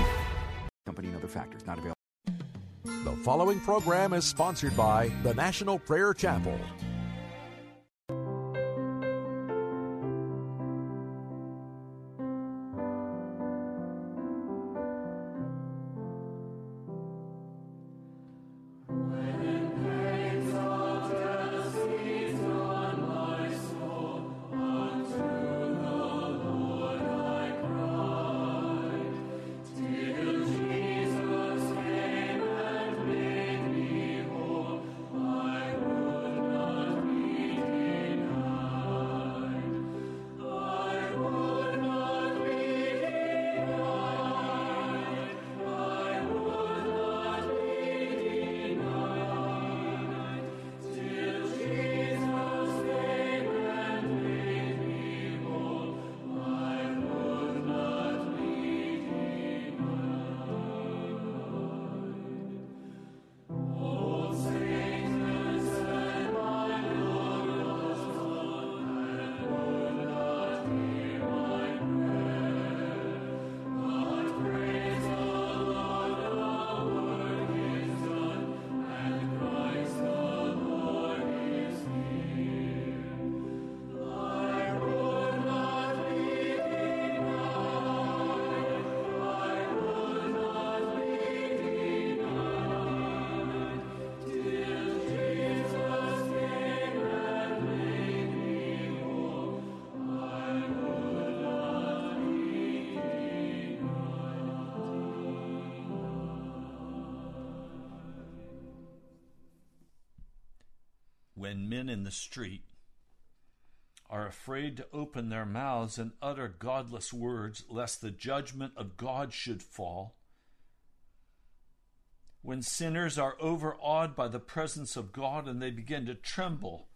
company and other factors not available. The following program is sponsored by the National Prayer Chapel. When men in the street are afraid to open their mouths and utter godless words, lest the judgment of God should fall. When sinners are overawed by the presence of God and they begin to tremble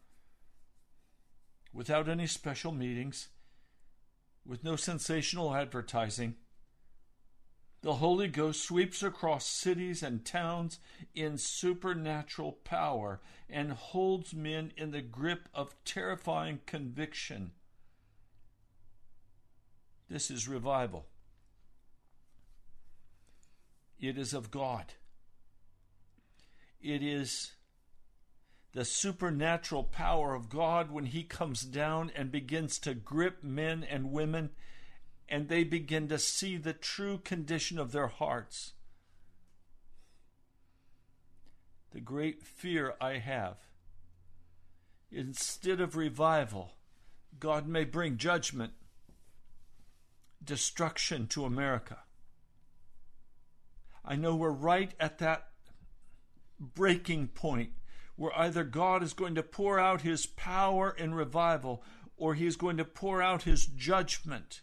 without any special meetings, with no sensational advertising, the Holy Ghost sweeps across cities and towns in supernatural power and holds men in the grip of terrifying conviction. This is revival. It is of God. It is the supernatural power of God when He comes down and begins to grip men and women and they begin to see the true condition of their hearts. The great fear I have instead of revival, God may bring judgment, destruction to America. I know we're right at that breaking point where either God is going to pour out his power in revival or he's going to pour out his judgment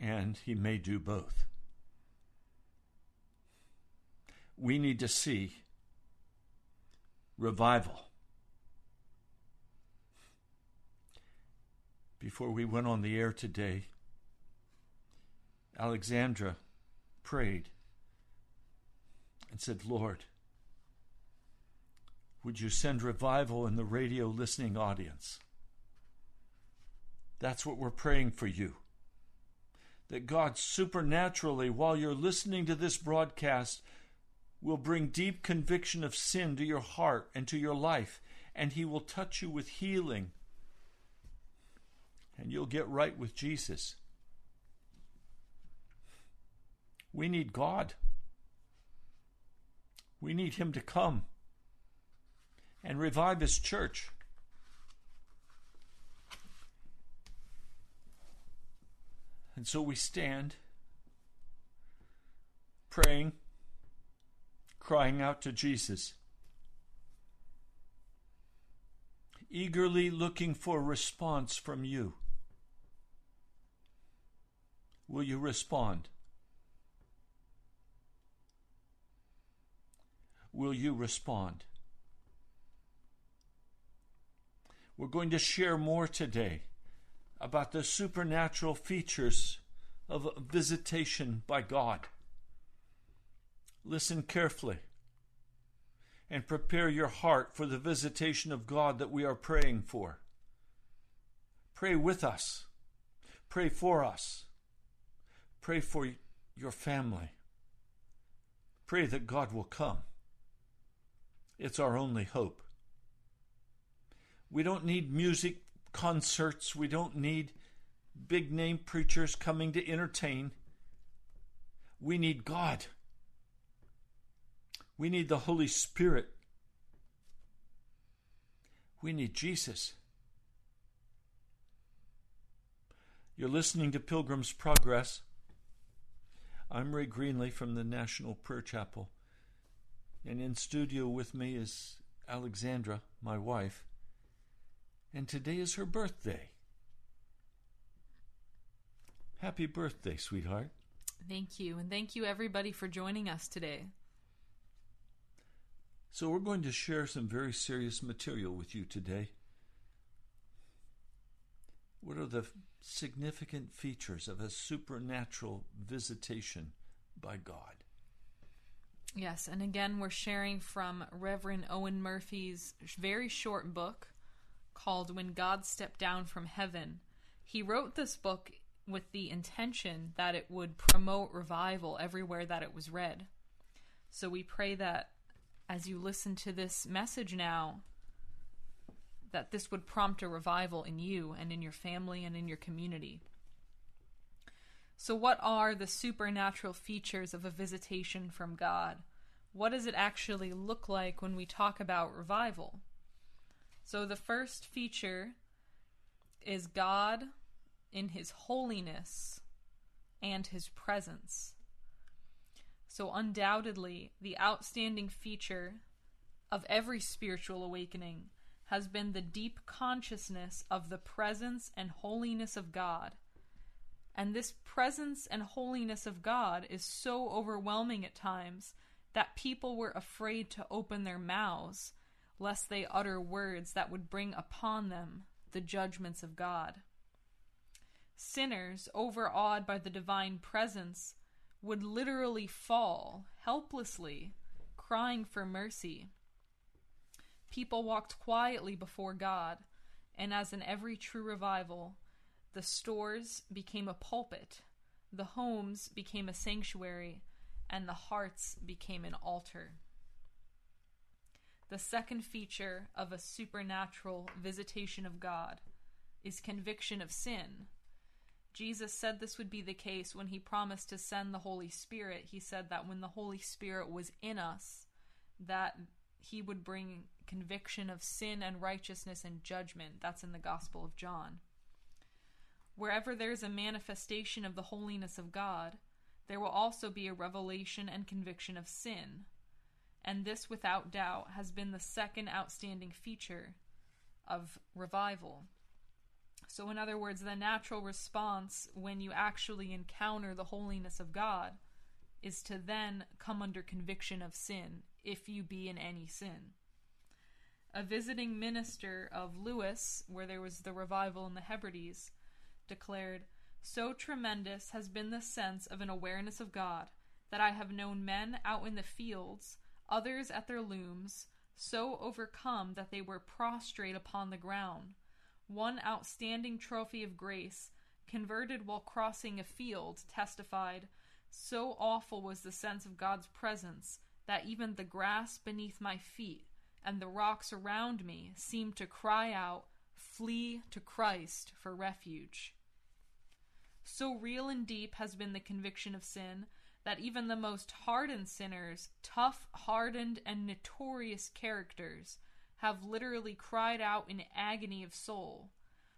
and he may do both. We need to see revival. Before we went on the air today, Alexandra prayed and said, Lord, would you send revival in the radio listening audience? That's what we're praying for you that God supernaturally, while you're listening to this broadcast, will bring deep conviction of sin to your heart and to your life, and He will touch you with healing, and you'll get right with Jesus. We need God. We need Him to come and revive His church. And so we stand praying, crying out to Jesus, eagerly looking for response from you. Will you respond? Will you respond? We're going to share more today about the supernatural features of visitation by God. Listen carefully and prepare your heart for the visitation of God that we are praying for. Pray with us. Pray for us. Pray for your family. Pray that God will come. It's our only hope. We don't need music concerts. We don't need big name preachers coming to entertain. We need God. We need the Holy Spirit. We need Jesus. You're listening to Pilgrim's Progress. I'm Ray Greenley from the National Prayer Chapel. And in studio with me is Alexandra, my wife. And today is her birthday. Happy birthday, sweetheart. Thank you. And thank you, everybody, for joining us today. So, we're going to share some very serious material with you today. What are the significant features of a supernatural visitation by God? Yes, and again, we're sharing from Reverend Owen Murphy's very short book called When God Stepped Down from Heaven. He wrote this book with the intention that it would promote revival everywhere that it was read. So we pray that as you listen to this message now, that this would prompt a revival in you and in your family and in your community. So, what are the supernatural features of a visitation from God? What does it actually look like when we talk about revival? So, the first feature is God in his holiness and his presence. So, undoubtedly, the outstanding feature of every spiritual awakening has been the deep consciousness of the presence and holiness of God. And this presence and holiness of God is so overwhelming at times that people were afraid to open their mouths lest they utter words that would bring upon them the judgments of God. Sinners, overawed by the divine presence, would literally fall helplessly, crying for mercy. People walked quietly before God, and as in every true revival, the stores became a pulpit, the homes became a sanctuary, and the hearts became an altar. The second feature of a supernatural visitation of God is conviction of sin. Jesus said this would be the case when he promised to send the Holy Spirit. He said that when the Holy Spirit was in us, that he would bring conviction of sin and righteousness and judgment. That's in the Gospel of John. Wherever there is a manifestation of the holiness of God, there will also be a revelation and conviction of sin. And this, without doubt, has been the second outstanding feature of revival. So, in other words, the natural response when you actually encounter the holiness of God is to then come under conviction of sin, if you be in any sin. A visiting minister of Lewis, where there was the revival in the Hebrides, declared, So tremendous has been the sense of an awareness of God that I have known men out in the fields, others at their looms, so overcome that they were prostrate upon the ground. One outstanding trophy of grace, converted while crossing a field, testified, So awful was the sense of God's presence that even the grass beneath my feet and the rocks around me seemed to cry out, Flee to Christ for refuge. So real and deep has been the conviction of sin that even the most hardened sinners, tough, hardened, and notorious characters, have literally cried out in agony of soul.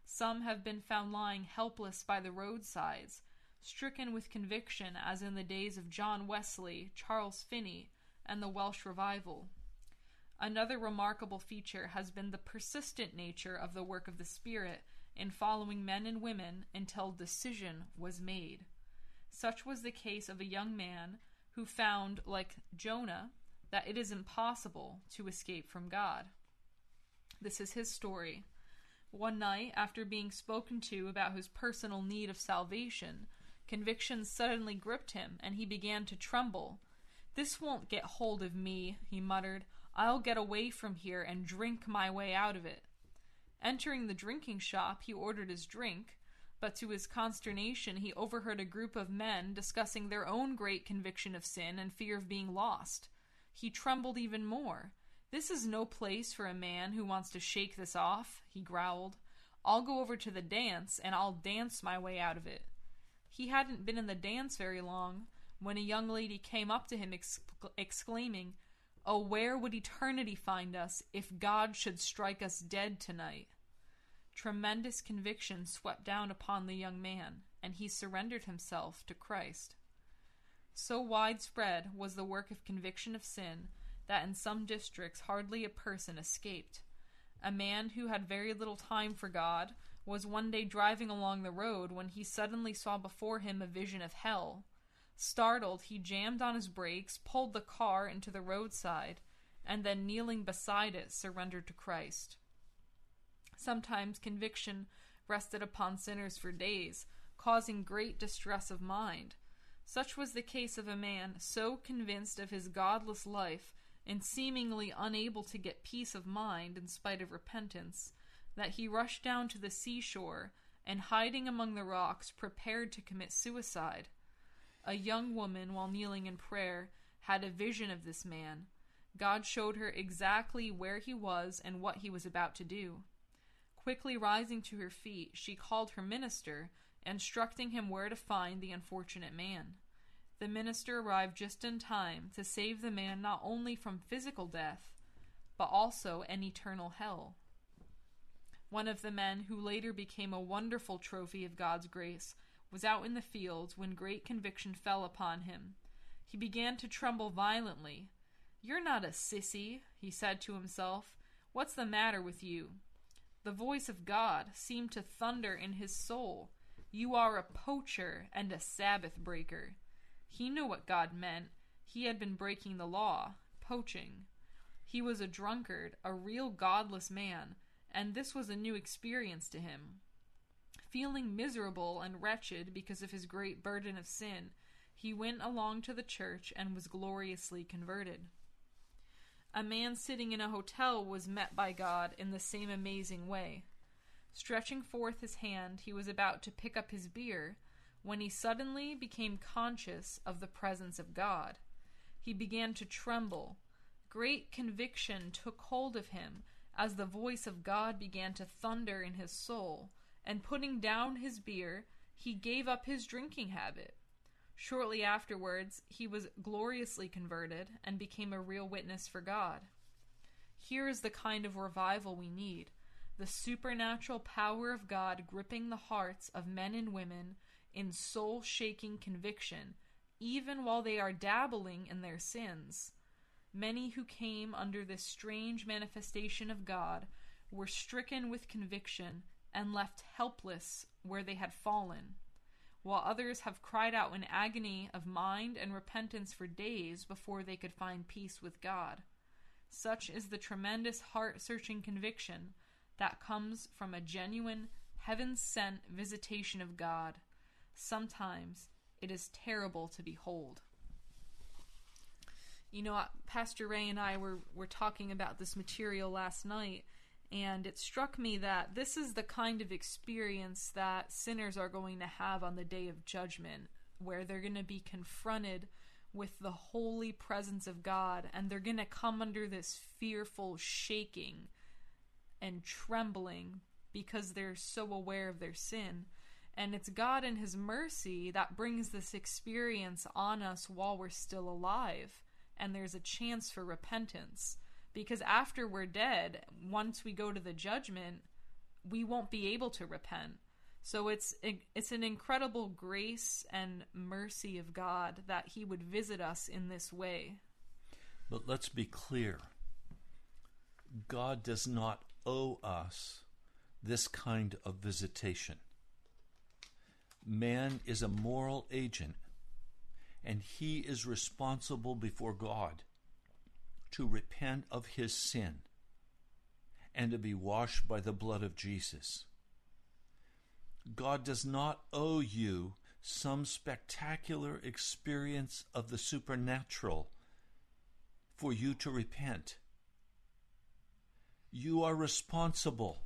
Some have been found lying helpless by the roadsides, stricken with conviction, as in the days of John Wesley, Charles Finney, and the Welsh Revival. Another remarkable feature has been the persistent nature of the work of the Spirit in following men and women until decision was made. Such was the case of a young man who found, like Jonah, that it is impossible to escape from God. This is his story. One night, after being spoken to about his personal need of salvation, conviction suddenly gripped him and he began to tremble. This won't get hold of me, he muttered. I'll get away from here and drink my way out of it. Entering the drinking shop, he ordered his drink, but to his consternation, he overheard a group of men discussing their own great conviction of sin and fear of being lost. He trembled even more. This is no place for a man who wants to shake this off, he growled. I'll go over to the dance, and I'll dance my way out of it. He hadn't been in the dance very long when a young lady came up to him exclaiming, Oh, where would eternity find us if God should strike us dead tonight? Tremendous conviction swept down upon the young man, and he surrendered himself to Christ. So widespread was the work of conviction of sin that in some districts hardly a person escaped. A man who had very little time for God was one day driving along the road when he suddenly saw before him a vision of hell. Startled, he jammed on his brakes, pulled the car into the roadside, and then kneeling beside it, surrendered to Christ. Sometimes conviction rested upon sinners for days, causing great distress of mind. Such was the case of a man so convinced of his godless life and seemingly unable to get peace of mind in spite of repentance that he rushed down to the seashore and, hiding among the rocks, prepared to commit suicide. A young woman, while kneeling in prayer, had a vision of this man. God showed her exactly where he was and what he was about to do. Quickly rising to her feet, she called her minister, instructing him where to find the unfortunate man. The minister arrived just in time to save the man not only from physical death, but also an eternal hell. One of the men, who later became a wonderful trophy of God's grace, was out in the fields when great conviction fell upon him. He began to tremble violently. You're not a sissy, he said to himself. What's the matter with you? The voice of God seemed to thunder in his soul. You are a poacher and a Sabbath breaker. He knew what God meant. He had been breaking the law, poaching. He was a drunkard, a real godless man, and this was a new experience to him. Feeling miserable and wretched because of his great burden of sin, he went along to the church and was gloriously converted. A man sitting in a hotel was met by God in the same amazing way. Stretching forth his hand, he was about to pick up his beer when he suddenly became conscious of the presence of God. He began to tremble. Great conviction took hold of him as the voice of God began to thunder in his soul, and putting down his beer, he gave up his drinking habit. Shortly afterwards, he was gloriously converted and became a real witness for God. Here is the kind of revival we need the supernatural power of God gripping the hearts of men and women in soul shaking conviction, even while they are dabbling in their sins. Many who came under this strange manifestation of God were stricken with conviction and left helpless where they had fallen while others have cried out in agony of mind and repentance for days before they could find peace with God. Such is the tremendous heart searching conviction that comes from a genuine, heaven sent visitation of God. Sometimes it is terrible to behold. You know, Pastor Ray and I were, were talking about this material last night, and it struck me that this is the kind of experience that sinners are going to have on the day of judgment, where they're going to be confronted with the holy presence of God and they're going to come under this fearful shaking and trembling because they're so aware of their sin. And it's God in His mercy that brings this experience on us while we're still alive and there's a chance for repentance because after we're dead, once we go to the judgment, we won't be able to repent. So it's it's an incredible grace and mercy of God that he would visit us in this way. But let's be clear. God does not owe us this kind of visitation. Man is a moral agent and he is responsible before God to repent of his sin and to be washed by the blood of Jesus. God does not owe you some spectacular experience of the supernatural for you to repent. You are responsible.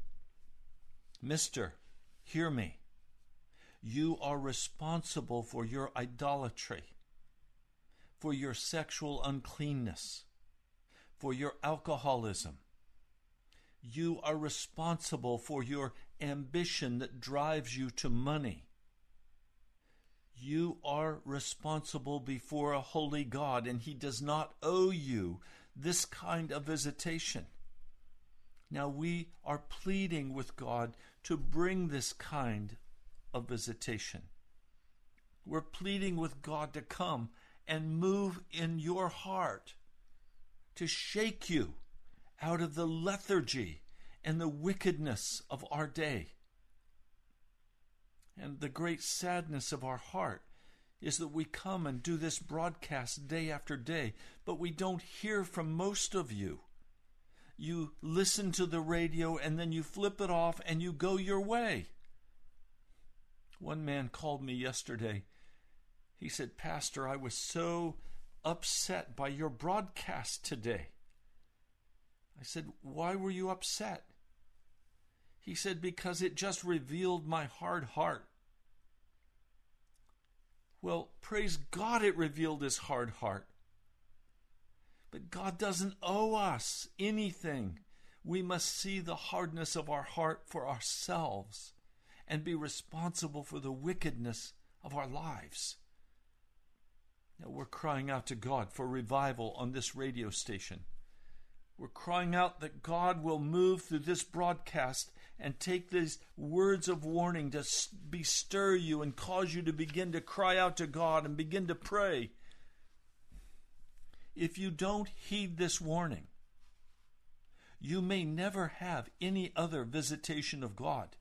Mister, hear me. You are responsible for your idolatry, for your sexual uncleanness, for your alcoholism. You are responsible for your ambition that drives you to money. You are responsible before a holy God, and He does not owe you this kind of visitation. Now we are pleading with God to bring this kind of visitation. We're pleading with God to come and move in your heart, to shake you out of the lethargy and the wickedness of our day. And the great sadness of our heart is that we come and do this broadcast day after day, but we don't hear from most of you. You listen to the radio and then you flip it off and you go your way. One man called me yesterday. He said, Pastor, I was so upset by your broadcast today. I said, Why were you upset? He said, Because it just revealed my hard heart. Well, praise God, it revealed his hard heart. But God doesn't owe us anything. We must see the hardness of our heart for ourselves and be responsible for the wickedness of our lives. We're crying out to God for revival on this radio station. We're crying out that God will move through this broadcast and take these words of warning to bestir you and cause you to begin to cry out to God and begin to pray. If you don't heed this warning, you may never have any other visitation of God.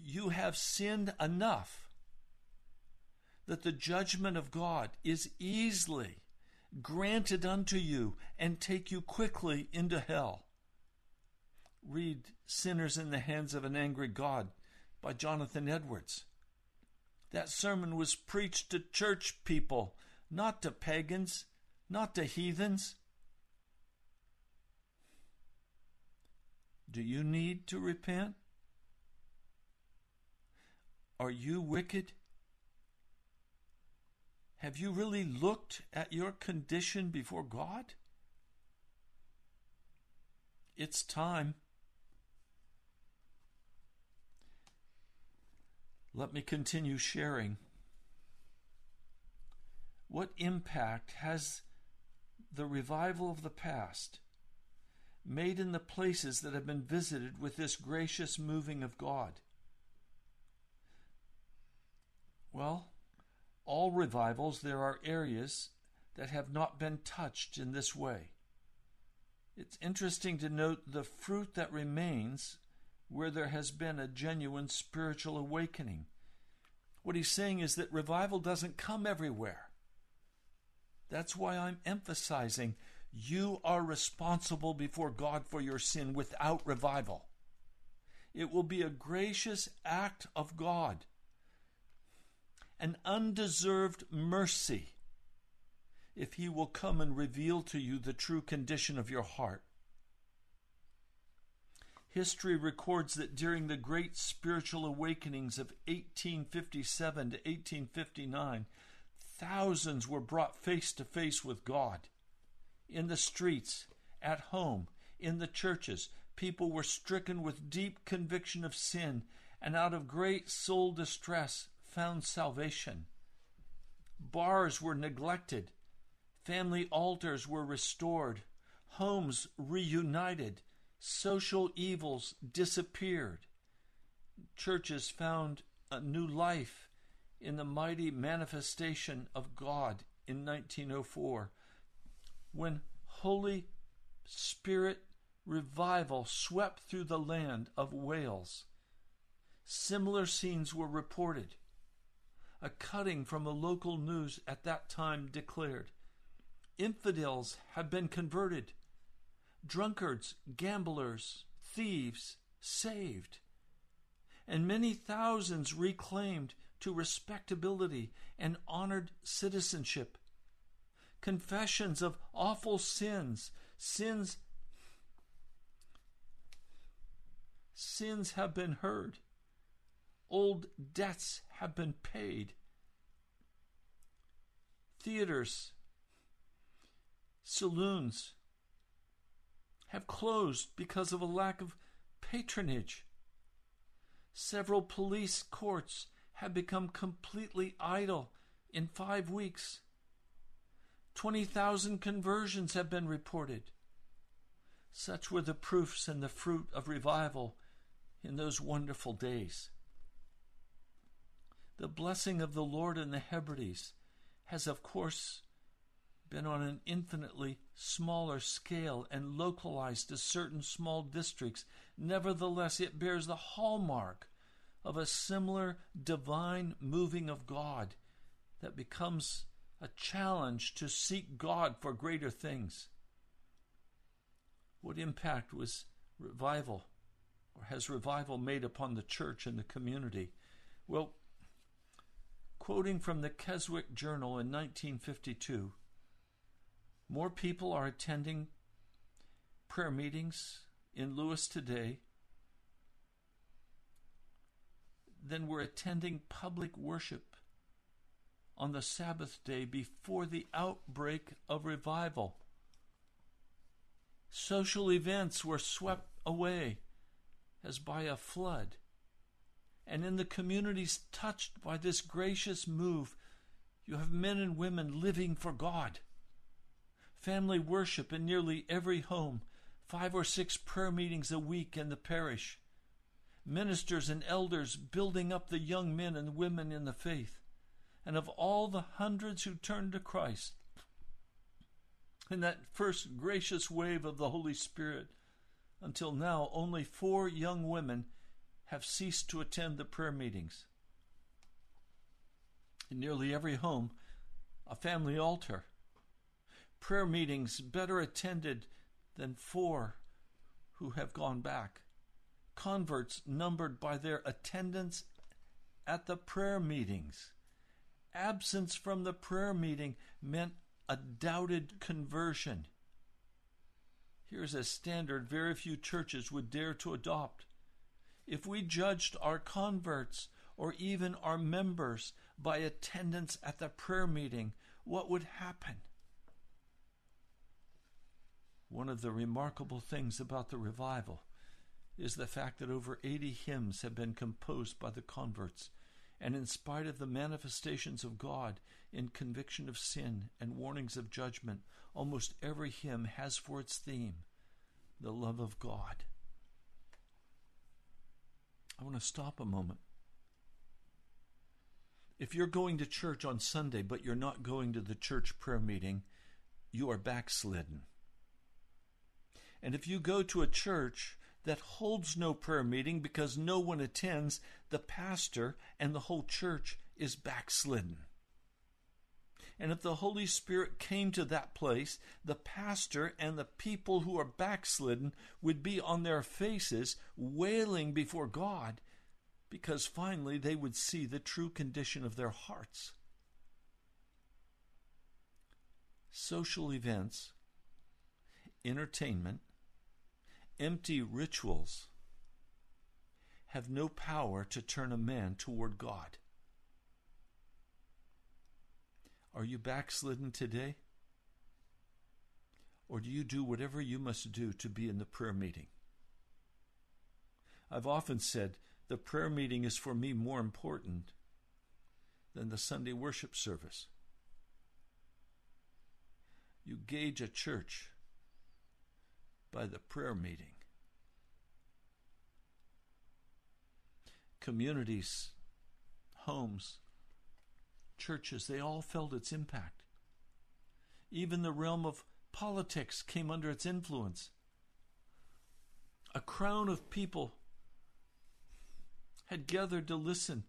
You have sinned enough that the judgment of God is easily granted unto you and take you quickly into hell. Read Sinners in the Hands of an Angry God by Jonathan Edwards. That sermon was preached to church people, not to pagans, not to heathens. Do you need to repent? Are you wicked? Have you really looked at your condition before God? It's time. Let me continue sharing. What impact has the revival of the past made in the places that have been visited with this gracious moving of God? Well, all revivals, there are areas that have not been touched in this way. It's interesting to note the fruit that remains where there has been a genuine spiritual awakening. What he's saying is that revival doesn't come everywhere. That's why I'm emphasizing you are responsible before God for your sin without revival. It will be a gracious act of God an undeserved mercy if He will come and reveal to you the true condition of your heart. History records that during the great spiritual awakenings of 1857 to 1859, thousands were brought face to face with God. In the streets, at home, in the churches, people were stricken with deep conviction of sin and out of great soul distress found salvation. Bars were neglected. Family altars were restored. Homes reunited. Social evils disappeared. Churches found a new life in the mighty manifestation of God in 1904 when Holy Spirit revival swept through the land of Wales. Similar scenes were reported a cutting from the local news at that time declared infidels have been converted, drunkards, gamblers, thieves saved, and many thousands reclaimed to respectability and honored citizenship. Confessions of awful sins, sins sins have been heard. Old debts have been paid. Theaters, saloons have closed because of a lack of patronage. Several police courts have become completely idle in five weeks. 20,000 conversions have been reported. Such were the proofs and the fruit of revival in those wonderful days. The blessing of the Lord in the Hebrides has, of course, been on an infinitely smaller scale and localized to certain small districts. Nevertheless, it bears the hallmark of a similar divine moving of God that becomes a challenge to seek God for greater things. What impact was revival or has revival made upon the church and the community? Well, quoting from the Keswick Journal in 1952, more people are attending prayer meetings in Lewis today than were attending public worship on the Sabbath day before the outbreak of revival. Social events were swept away as by a flood. And in the communities touched by this gracious move, you have men and women living for God. Family worship in nearly every home, five or six prayer meetings a week in the parish, ministers and elders building up the young men and women in the faith, and of all the hundreds who turned to Christ, in that first gracious wave of the Holy Spirit, until now, only four young women have ceased to attend the prayer meetings. In nearly every home, a family altar. Prayer meetings better attended than four who have gone back. Converts numbered by their attendance at the prayer meetings. Absence from the prayer meeting meant a doubted conversion. Here's a standard very few churches would dare to adopt. If we judged our converts or even our members by attendance at the prayer meeting, what would happen? One of the remarkable things about the revival is the fact that over 80 hymns have been composed by the converts, and in spite of the manifestations of God in conviction of sin and warnings of judgment, almost every hymn has for its theme the love of God. I want to stop a moment. If you're going to church on Sunday, but you're not going to the church prayer meeting, you are backslidden. And if you go to a church that holds no prayer meeting because no one attends, the pastor and the whole church is backslidden. And if the Holy Spirit came to that place, the pastor and the people who are backslidden would be on their faces wailing before God because finally they would see the true condition of their hearts. Social events, entertainment, empty rituals have no power to turn a man toward God. Are you backslidden today? Or do you do whatever you must do to be in the prayer meeting? I've often said the prayer meeting is for me more important than the Sunday worship service. You gauge a church by the prayer meeting. Communities, homes, churches, they all felt its impact. Even the realm of politics came under its influence. A crowd of people had gathered to listen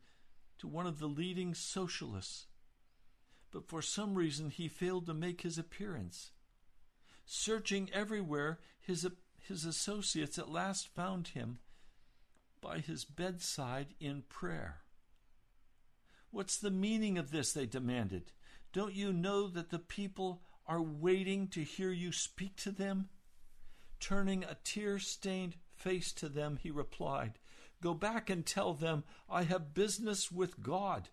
to one of the leading socialists but for some reason he failed to make his appearance. Searching everywhere, his, his associates at last found him by his bedside in prayer. What's the meaning of this? They demanded. Don't you know that the people are waiting to hear you speak to them? Turning a tear stained face to them, he replied, Go back and tell them I have business with God.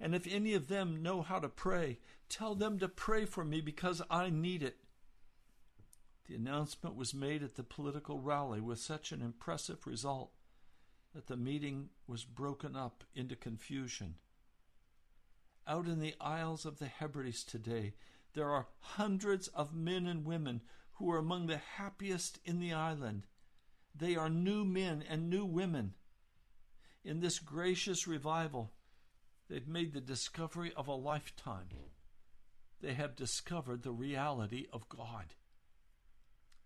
And if any of them know how to pray, tell them to pray for me because I need it. The announcement was made at the political rally with such an impressive result that the meeting was broken up into confusion. Out in the Isles of the Hebrides today, there are hundreds of men and women who are among the happiest in the island. They are new men and new women. In this gracious revival, they've made the discovery of a lifetime. They have discovered the reality of God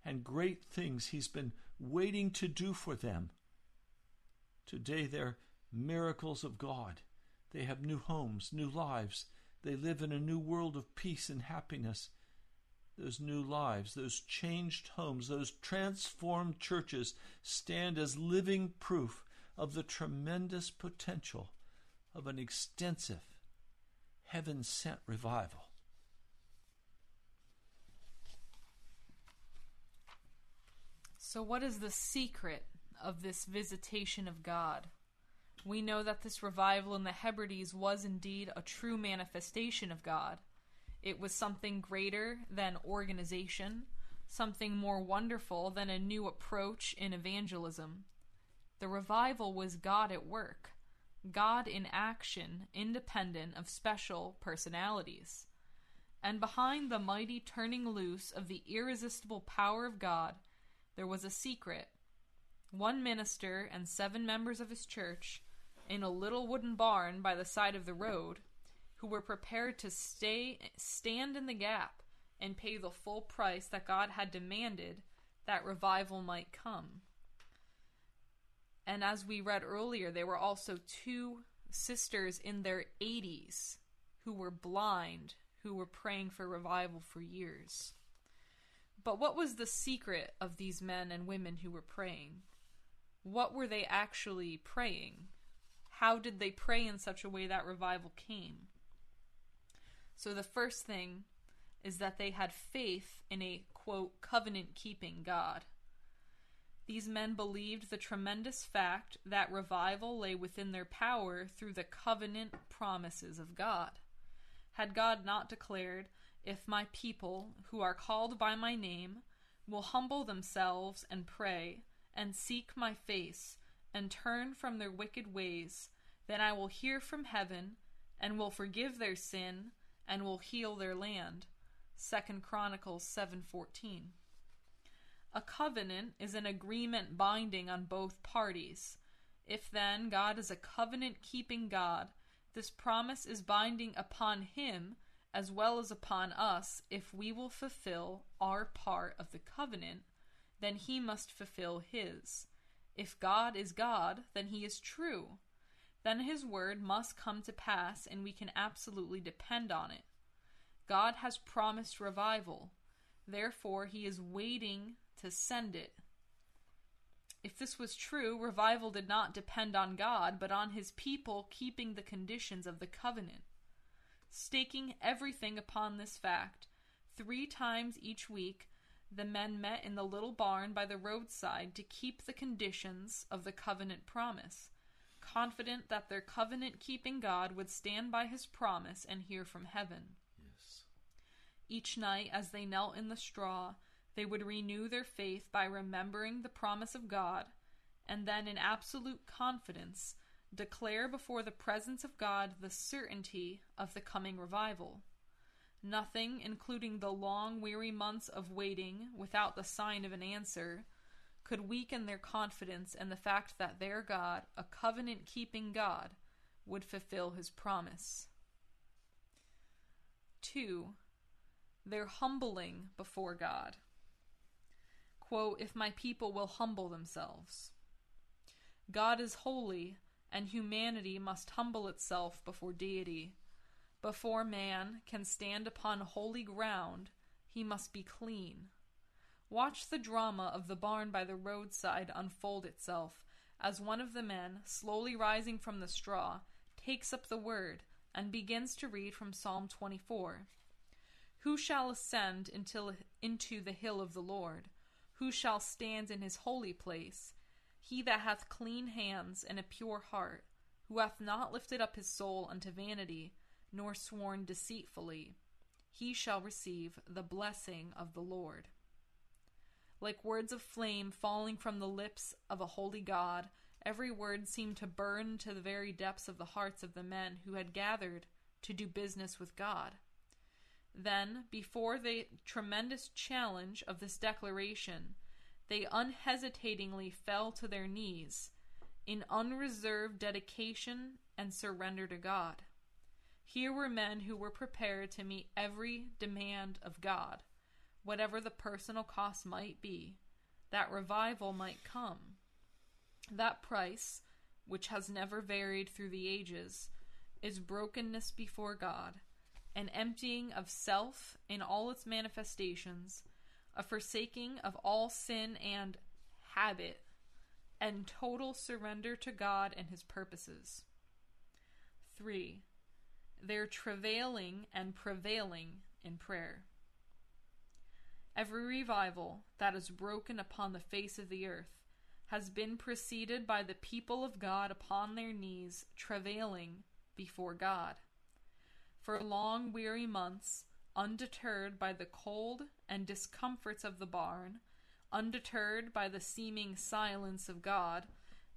and great things He's been waiting to do for them. Today, they're miracles of God. They have new homes, new lives. They live in a new world of peace and happiness those new lives, those changed homes, those transformed churches stand as living proof of the tremendous potential of an extensive, heaven sent revival. So, what is the secret of this visitation of God? We know that this revival in the Hebrides was indeed a true manifestation of God. It was something greater than organization, something more wonderful than a new approach in evangelism. The revival was God at work, God in action, independent of special personalities. And behind the mighty turning loose of the irresistible power of God, there was a secret. One minister and seven members of his church, in a little wooden barn by the side of the road, who were prepared to stay stand in the gap and pay the full price that God had demanded that revival might come. And as we read earlier, there were also two sisters in their 80s who were blind, who were praying for revival for years. But what was the secret of these men and women who were praying? What were they actually praying? How did they pray in such a way that revival came? So the first thing is that they had faith in a quote covenant keeping God. These men believed the tremendous fact that revival lay within their power through the covenant promises of God. Had God not declared, If my people, who are called by my name, will humble themselves and pray, and seek my face, and turn from their wicked ways, then I will hear from heaven, and will forgive their sin, and will heal their land. 2 Chronicles 7:14. A covenant is an agreement binding on both parties. If then God is a covenant keeping God, this promise is binding upon him as well as upon us if we will fulfill our part of the covenant, then he must fulfill his. If God is God, then he is true then his word must come to pass and we can absolutely depend on it. God has promised revival, therefore, he is waiting to send it. If this was true, revival did not depend on God, but on his people keeping the conditions of the covenant. Staking everything upon this fact, three times each week, the men met in the little barn by the roadside to keep the conditions of the covenant promise confident that their covenant keeping God would stand by his promise and hear from heaven. Yes. Each night, as they knelt in the straw, they would renew their faith by remembering the promise of God, and then, in absolute confidence, declare before the presence of God the certainty of the coming revival. Nothing, including the long, weary months of waiting without the sign of an answer, could weaken their confidence in the fact that their God, a covenant keeping God, would fulfill his promise. 2. Their humbling before God. Quote, if my people will humble themselves. God is holy, and humanity must humble itself before deity. Before man can stand upon holy ground, he must be clean. Watch the drama of the barn by the roadside unfold itself as one of the men, slowly rising from the straw, takes up the word and begins to read from Psalm 24. Who shall ascend until, into the hill of the Lord? Who shall stand in his holy place? He that hath clean hands and a pure heart, who hath not lifted up his soul unto vanity, nor sworn deceitfully, he shall receive the blessing of the Lord. Like words of flame falling from the lips of a holy God, every word seemed to burn to the very depths of the hearts of the men who had gathered to do business with God. Then, before the tremendous challenge of this declaration, they unhesitatingly fell to their knees in unreserved dedication and surrender to God. Here were men who were prepared to meet every demand of God, whatever the personal cost might be, that revival might come. That price, which has never varied through the ages, is brokenness before God an emptying of self in all its manifestations, a forsaking of all sin and habit, and total surrender to God and His purposes. 3. Their travailing and prevailing in prayer. Every revival that has broken upon the face of the earth has been preceded by the people of God upon their knees travailing before God for long weary months, undeterred by the cold and discomforts of the barn, undeterred by the seeming silence of God,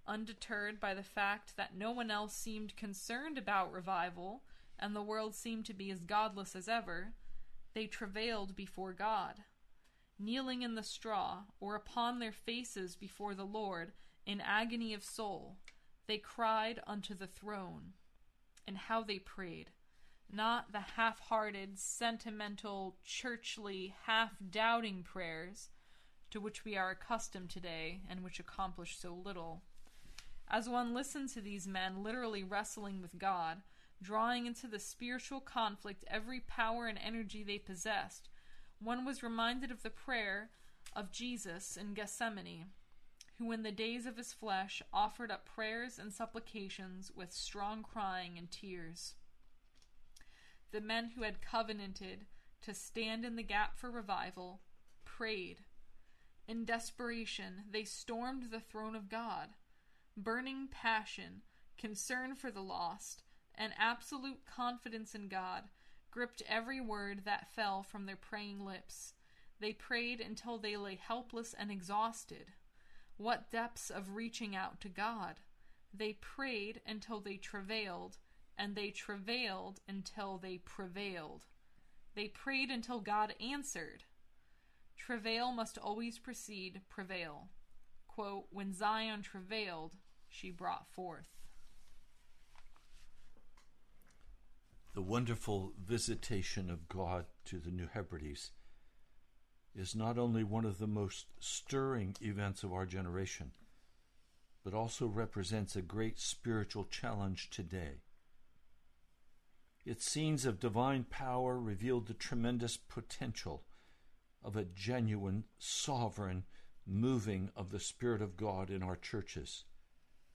undeterred by the fact that no one else seemed concerned about revival, and the world seemed to be as godless as ever, they travailed before God. Kneeling in the straw, or upon their faces before the Lord, in agony of soul, they cried unto the throne. And how they prayed! not the half hearted, sentimental, churchly, half doubting prayers to which we are accustomed today and which accomplish so little. As one listened to these men literally wrestling with God, drawing into the spiritual conflict every power and energy they possessed, one was reminded of the prayer of Jesus in Gethsemane, who in the days of his flesh offered up prayers and supplications with strong crying and tears the men who had covenanted to stand in the gap for revival prayed. In desperation, they stormed the throne of God. Burning passion, concern for the lost, and absolute confidence in God gripped every word that fell from their praying lips. They prayed until they lay helpless and exhausted. What depths of reaching out to God! They prayed until they travailed and they travailed until they prevailed. They prayed until God answered. Travail must always precede prevail. Quote, when Zion travailed, she brought forth. The wonderful visitation of God to the New Hebrides is not only one of the most stirring events of our generation, but also represents a great spiritual challenge today. Its scenes of divine power revealed the tremendous potential of a genuine, sovereign moving of the Spirit of God in our churches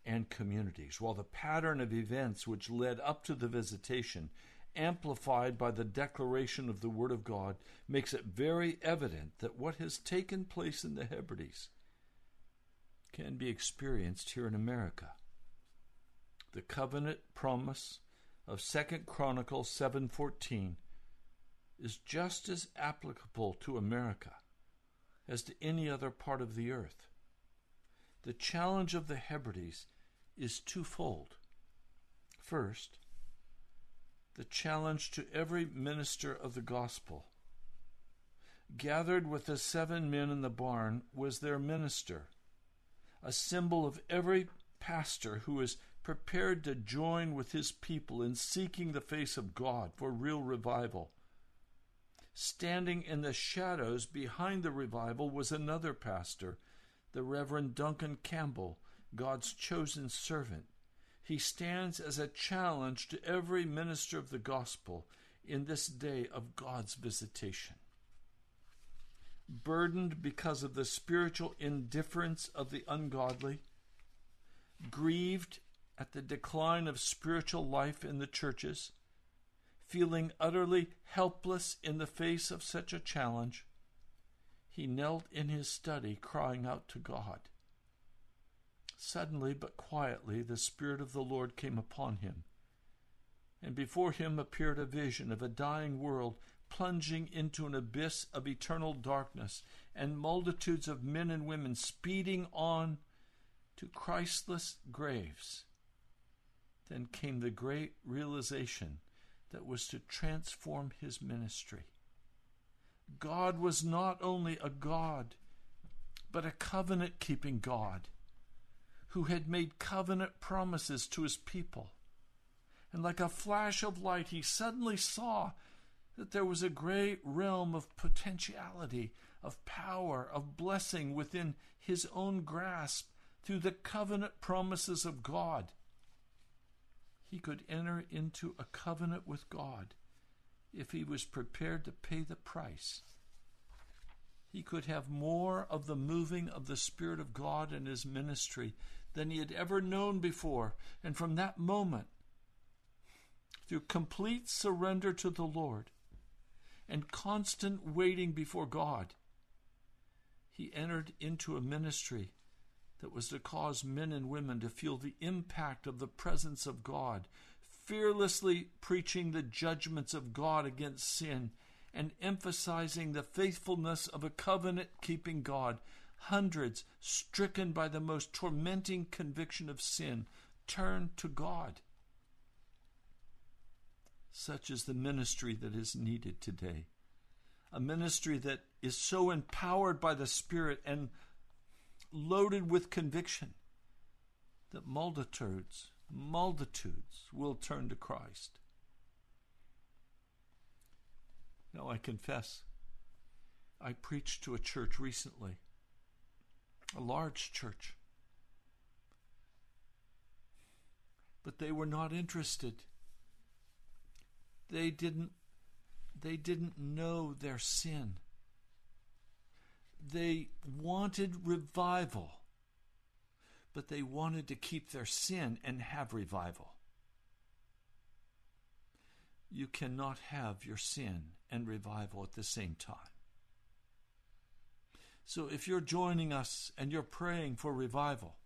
and communities, while the pattern of events which led up to the visitation, amplified by the declaration of the Word of God, makes it very evident that what has taken place in the Hebrides can be experienced here in America. The covenant promise of Second Chronicles 7:14 is just as applicable to America as to any other part of the earth. The challenge of the Hebrides is twofold. First, the challenge to every minister of the gospel. Gathered with the seven men in the barn was their minister, a symbol of every pastor who is prepared to join with his people in seeking the face of God for real revival. Standing in the shadows behind the revival was another pastor, the Reverend Duncan Campbell, God's chosen servant, he stands as a challenge to every minister of the gospel in this day of God's visitation. Burdened because of the spiritual indifference of the ungodly, grieved at the decline of spiritual life in the churches, feeling utterly helpless in the face of such a challenge, he knelt in his study, crying out to God. Suddenly but quietly, the Spirit of the Lord came upon him, and before him appeared a vision of a dying world plunging into an abyss of eternal darkness, and multitudes of men and women speeding on to Christless graves. Then came the great realization that was to transform his ministry. God was not only a God, but a covenant keeping God who had made covenant promises to his people. And like a flash of light, he suddenly saw that there was a great realm of potentiality, of power, of blessing within his own grasp through the covenant promises of God. He could enter into a covenant with God if he was prepared to pay the price. He could have more of the moving of the Spirit of God in his ministry than he had ever known before. And from that moment, through complete surrender to the Lord and constant waiting before God, he entered into a ministry that was to cause men and women to feel the impact of the presence of God, fearlessly preaching the judgments of God against sin and emphasizing the faithfulness of a covenant keeping God hundreds stricken by the most tormenting conviction of sin turn to God. Such is the ministry that is needed today. A ministry that is so empowered by the Spirit and loaded with conviction that multitudes, multitudes will turn to Christ. Now, I confess, I preached to a church recently a large church. But they were not interested. They didn't they didn't know their sin. They wanted revival, but they wanted to keep their sin and have revival. You cannot have your sin and revival at the same time. So if you're joining us and you're praying for revival,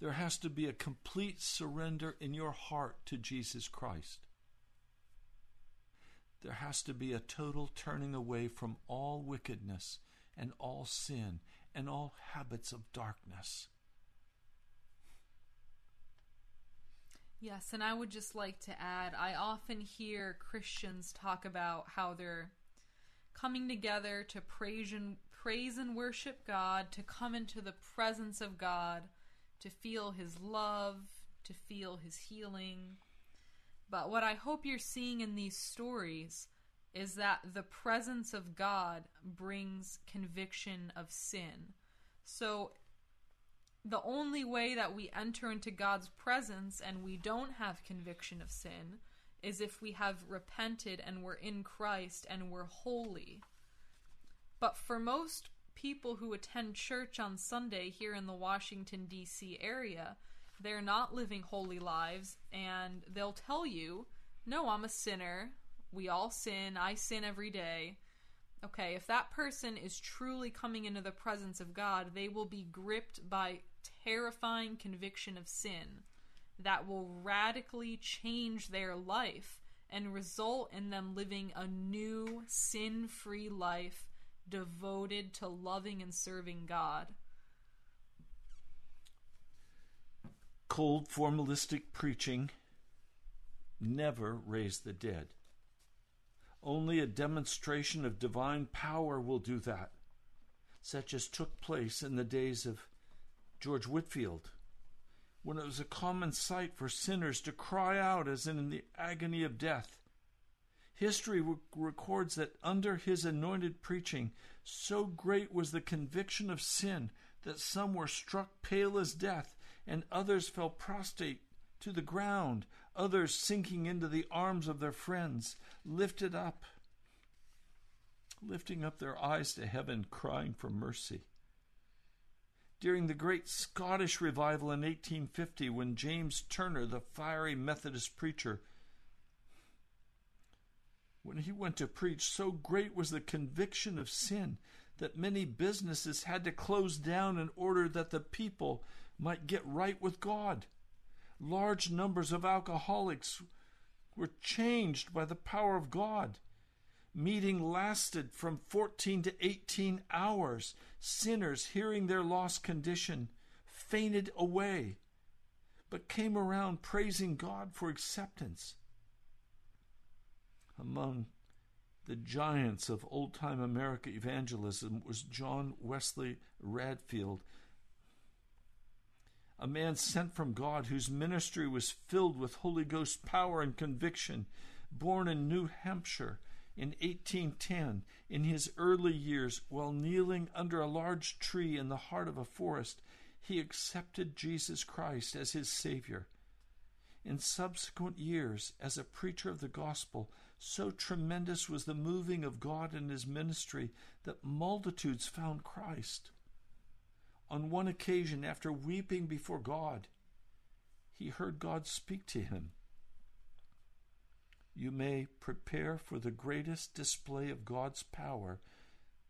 there has to be a complete surrender in your heart to Jesus Christ. There has to be a total turning away from all wickedness and all sin and all habits of darkness. Yes, and I would just like to add I often hear Christians talk about how they're coming together to praise and praise and worship God, to come into the presence of God, to feel His love, to feel His healing. But what I hope you're seeing in these stories is that the presence of God brings conviction of sin. So, the only way that we enter into God's presence and we don't have conviction of sin is if we have repented and we're in Christ and we're holy. But for most people who attend church on Sunday here in the Washington, D.C. area, they're not living holy lives, and they'll tell you, No, I'm a sinner. We all sin. I sin every day. Okay, if that person is truly coming into the presence of God, they will be gripped by terrifying conviction of sin that will radically change their life and result in them living a new sin free life devoted to loving and serving God. Cold, formalistic preaching never raised the dead. Only a demonstration of divine power will do that, such as took place in the days of George Whitefield, when it was a common sight for sinners to cry out as in the agony of death History re- records that under his anointed preaching, so great was the conviction of sin that some were struck pale as death and others fell prostrate to the ground, others sinking into the arms of their friends, lifted up, lifting up their eyes to heaven, crying for mercy. During the great Scottish revival in 1850, when James Turner, the fiery Methodist preacher, when he went to preach, so great was the conviction of sin that many businesses had to close down in order that the people might get right with God. Large numbers of alcoholics were changed by the power of God. Meeting lasted from 14 to 18 hours. Sinners, hearing their lost condition, fainted away, but came around praising God for acceptance. Among the giants of old time America evangelism was John Wesley Redfield, a man sent from God whose ministry was filled with Holy Ghost power and conviction, born in New Hampshire in 1810. In his early years, while kneeling under a large tree in the heart of a forest, he accepted Jesus Christ as his Savior. In subsequent years, as a preacher of the gospel, so tremendous was the moving of God in his ministry that multitudes found Christ. On one occasion, after weeping before God, he heard God speak to him. You may prepare for the greatest display of God's power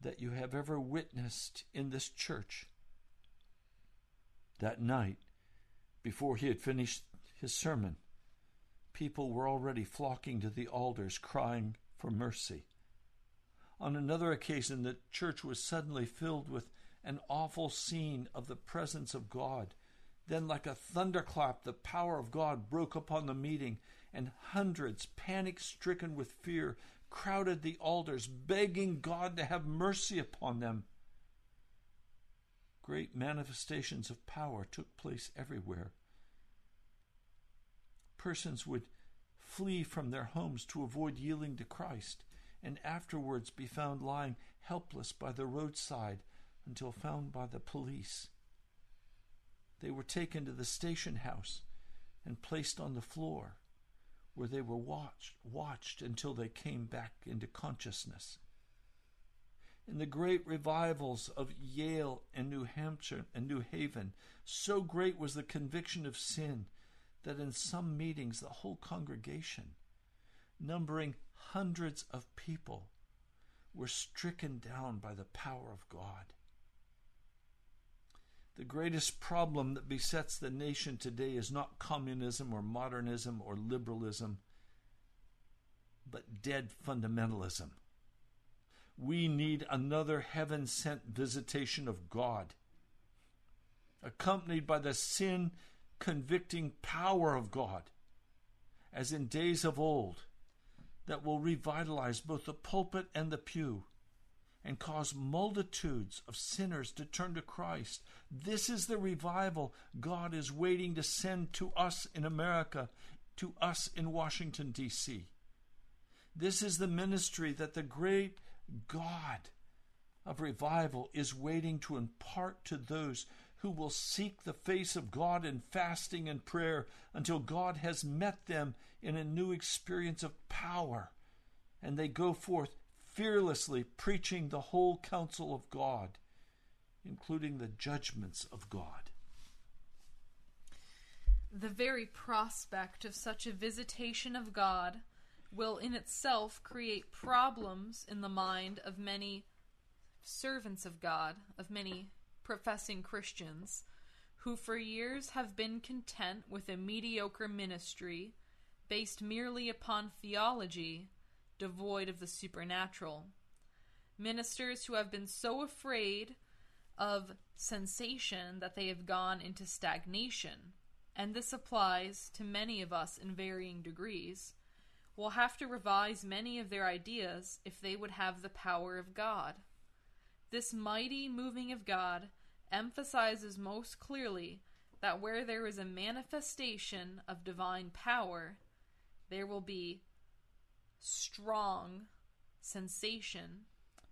that you have ever witnessed in this church. That night, before he had finished his sermon, people were already flocking to the altars crying for mercy. On another occasion, the church was suddenly filled with an awful scene of the presence of God. Then, like a thunderclap, the power of God broke upon the meeting, and hundreds, panic stricken with fear, crowded the altars, begging God to have mercy upon them. Great manifestations of power took place everywhere. Persons would flee from their homes to avoid yielding to Christ, and afterwards be found lying helpless by the roadside until found by the police. They were taken to the station house and placed on the floor, where they were watched, watched until they came back into consciousness. In the great revivals of Yale and New Hampshire and New Haven, so great was the conviction of sin that in some meetings the whole congregation, numbering hundreds of people, were stricken down by the power of God. The greatest problem that besets the nation today is not communism or modernism or liberalism, but dead fundamentalism. We need another heaven sent visitation of God, accompanied by the sin convicting power of God, as in days of old, that will revitalize both the pulpit and the pew and cause multitudes of sinners to turn to Christ. This is the revival God is waiting to send to us in America, to us in Washington, D.C. This is the ministry that the great God of revival is waiting to impart to those who will seek the face of God in fasting and prayer until God has met them in a new experience of power, and they go forth fearlessly preaching the whole counsel of God, including the judgments of God. The very prospect of such a visitation of God will in itself create problems in the mind of many servants of God, of many professing Christians who for years have been content with a mediocre ministry based merely upon theology devoid of the supernatural. Ministers who have been so afraid of sensation that they have gone into stagnation, and this applies to many of us in varying degrees, will have to revise many of their ideas if they would have the power of God. This mighty moving of God emphasizes most clearly that where there is a manifestation of divine power, there will be strong sensation,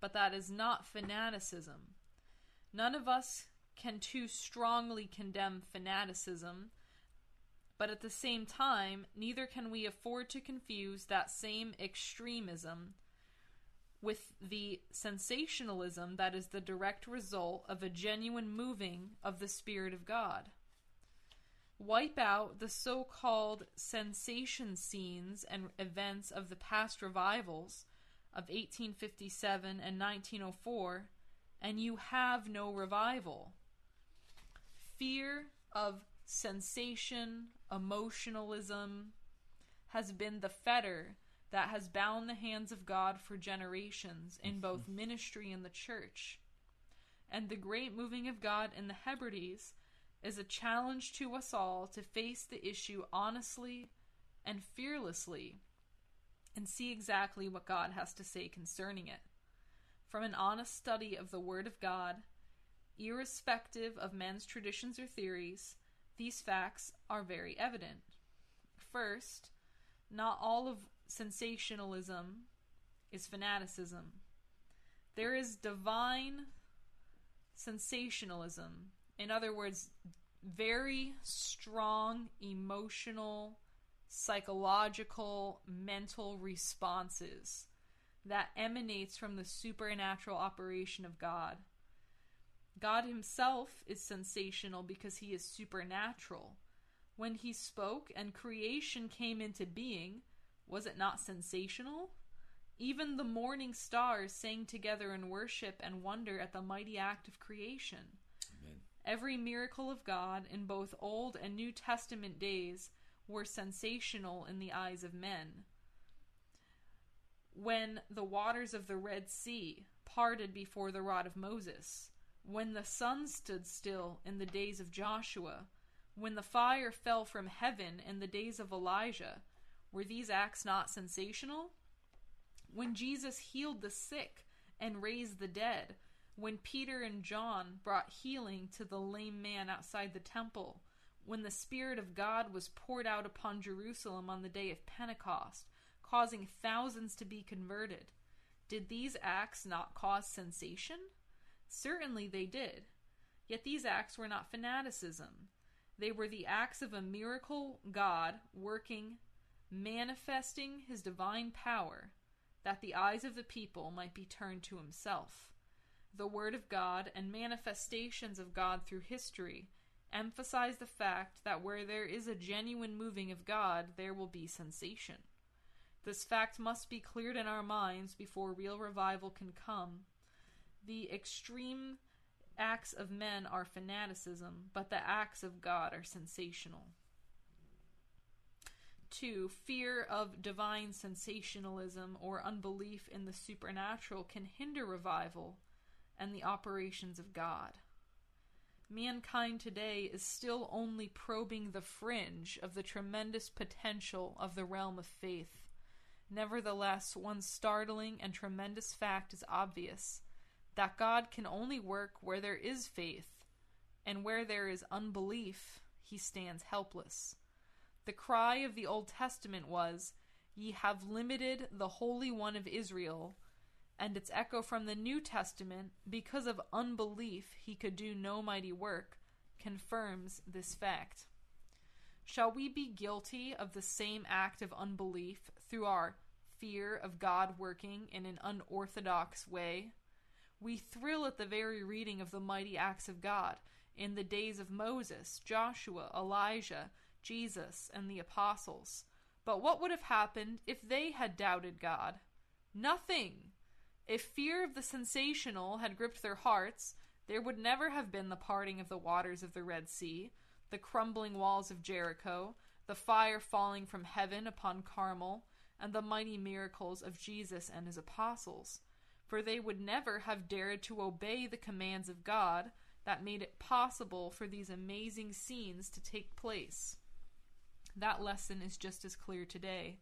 but that is not fanaticism. None of us can too strongly condemn fanaticism, but at the same time, neither can we afford to confuse that same extremism with the sensationalism that is the direct result of a genuine moving of the Spirit of God. Wipe out the so called sensation scenes and events of the past revivals of 1857 and 1904, and you have no revival. Fear of sensation, emotionalism, has been the fetter that has bound the hands of God for generations in mm-hmm. both ministry and the church. And the great moving of God in the Hebrides is a challenge to us all to face the issue honestly and fearlessly and see exactly what God has to say concerning it. From an honest study of the Word of God, irrespective of men's traditions or theories, these facts are very evident. First, not all of sensationalism is fanaticism. There is divine sensationalism. In other words, very strong emotional, psychological, mental responses that emanates from the supernatural operation of God. God himself is sensational because he is supernatural. When he spoke and creation came into being, was it not sensational? Even the morning stars sang together in worship and wonder at the mighty act of creation. Amen. Every miracle of God in both Old and New Testament days were sensational in the eyes of men. When the waters of the Red Sea parted before the rod of Moses, when the sun stood still in the days of Joshua, when the fire fell from heaven in the days of Elijah, were these acts not sensational? When Jesus healed the sick and raised the dead, when Peter and John brought healing to the lame man outside the temple, when the Spirit of God was poured out upon Jerusalem on the day of Pentecost, causing thousands to be converted, did these acts not cause sensation? Certainly they did. Yet these acts were not fanaticism. They were the acts of a miracle God working manifesting his divine power, that the eyes of the people might be turned to himself. The Word of God and manifestations of God through history emphasize the fact that where there is a genuine moving of God, there will be sensation. This fact must be cleared in our minds before real revival can come. The extreme acts of men are fanaticism, but the acts of God are sensational. 2. Fear of divine sensationalism or unbelief in the supernatural can hinder revival and the operations of God. Mankind today is still only probing the fringe of the tremendous potential of the realm of faith. Nevertheless, one startling and tremendous fact is obvious that God can only work where there is faith, and where there is unbelief, he stands helpless. The cry of the Old Testament was, Ye have limited the Holy One of Israel, and its echo from the New Testament, because of unbelief he could do no mighty work, confirms this fact. Shall we be guilty of the same act of unbelief through our fear of God working in an unorthodox way? We thrill at the very reading of the mighty acts of God in the days of Moses, Joshua, Elijah, Jesus, and the apostles. But what would have happened if they had doubted God? Nothing. If fear of the sensational had gripped their hearts, there would never have been the parting of the waters of the Red Sea, the crumbling walls of Jericho, the fire falling from heaven upon Carmel, and the mighty miracles of Jesus and his apostles. For they would never have dared to obey the commands of God that made it possible for these amazing scenes to take place. That lesson is just as clear today.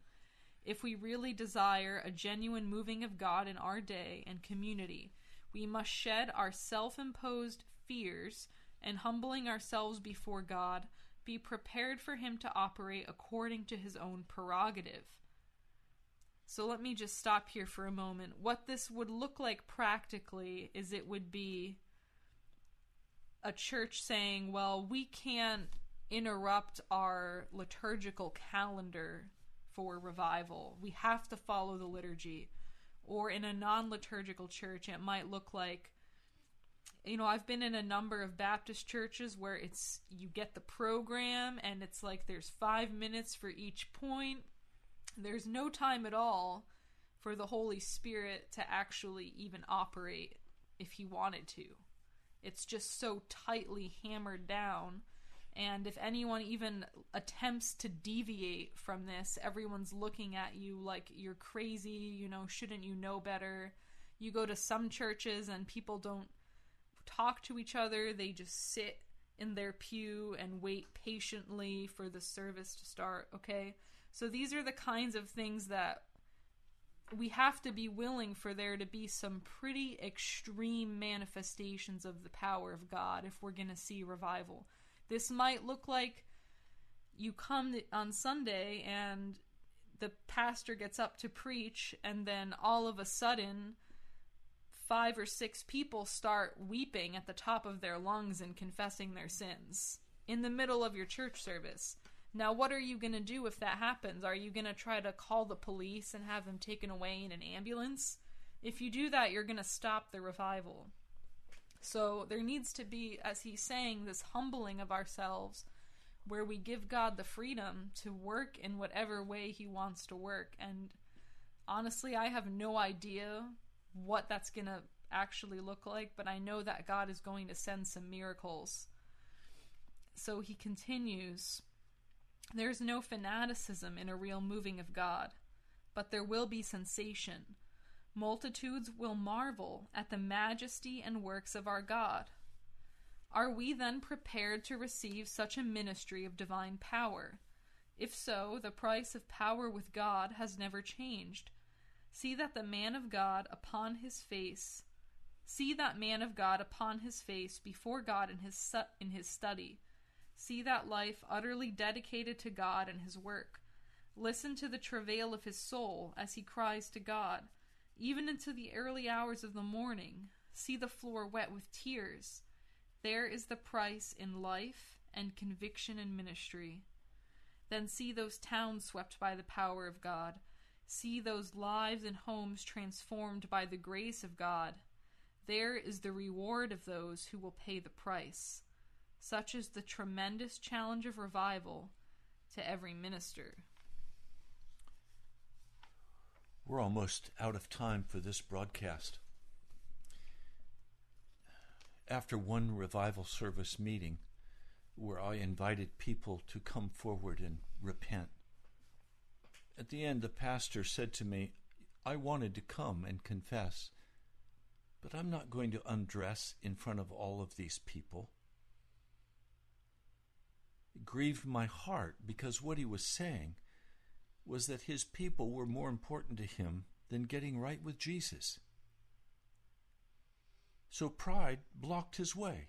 If we really desire a genuine moving of God in our day and community, we must shed our self imposed fears and humbling ourselves before God, be prepared for Him to operate according to His own prerogative. So let me just stop here for a moment. What this would look like practically is it would be a church saying, well, we can't interrupt our liturgical calendar for revival. We have to follow the liturgy. Or in a non liturgical church, it might look like you know, I've been in a number of Baptist churches where it's you get the program and it's like there's five minutes for each point. There's no time at all for the Holy Spirit to actually even operate if he wanted to. It's just so tightly hammered down. And if anyone even attempts to deviate from this, everyone's looking at you like you're crazy, you know, shouldn't you know better? You go to some churches and people don't talk to each other, they just sit in their pew and wait patiently for the service to start, okay? So these are the kinds of things that we have to be willing for there to be some pretty extreme manifestations of the power of God if we're going to see revival. This might look like you come on Sunday and the pastor gets up to preach, and then all of a sudden, five or six people start weeping at the top of their lungs and confessing their sins in the middle of your church service. Now, what are you going to do if that happens? Are you going to try to call the police and have them taken away in an ambulance? If you do that, you're going to stop the revival. So there needs to be, as he's saying, this humbling of ourselves where we give God the freedom to work in whatever way he wants to work. And honestly, I have no idea what that's going to actually look like, but I know that God is going to send some miracles. So he continues There's no fanaticism in a real moving of God, but there will be sensation. Multitudes will marvel at the majesty and works of our God. Are we then prepared to receive such a ministry of divine power? If so, the price of power with God has never changed. See that the man of God upon his face see that man of God upon his face before God in his su- in his study. See that life utterly dedicated to God and his work. Listen to the travail of his soul as he cries to God, even into the early hours of the morning. See the floor wet with tears. There is the price in life and conviction in ministry. Then see those towns swept by the power of God See those lives and homes transformed by the grace of God. There is the reward of those who will pay the price. Such is the tremendous challenge of revival to every minister. We're almost out of time for this broadcast. After one revival service meeting, where I invited people to come forward and repent, at the end, the pastor said to me, I wanted to come and confess, but I'm not going to undress in front of all of these people. It grieved my heart because what he was saying was that his people were more important to him than getting right with Jesus. So pride blocked his way.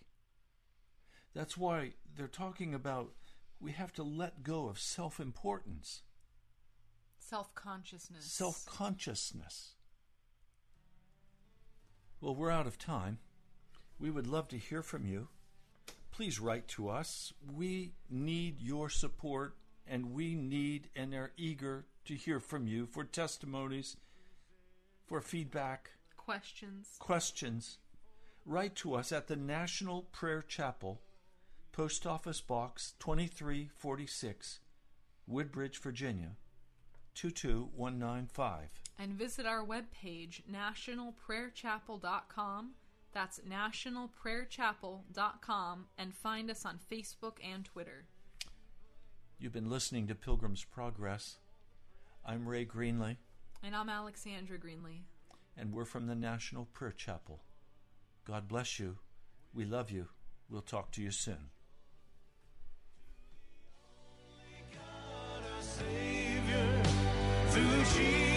That's why they're talking about we have to let go of self importance. Self consciousness. Self consciousness. Well, we're out of time. We would love to hear from you. Please write to us. We need your support and we need and are eager to hear from you for testimonies, for feedback, questions. Questions. Write to us at the National Prayer Chapel, Post Office Box 2346, Woodbridge, Virginia 22195. And visit our webpage, nationalprayerchapel.com. That's nationalprayerchapel.com and find us on Facebook and Twitter. You've been listening to Pilgrim's Progress. I'm Ray Greenley. And I'm Alexandra Greenley. And we're from the National Prayer Chapel. God bless you. We love you. We'll talk to you soon. Savior, through Jesus.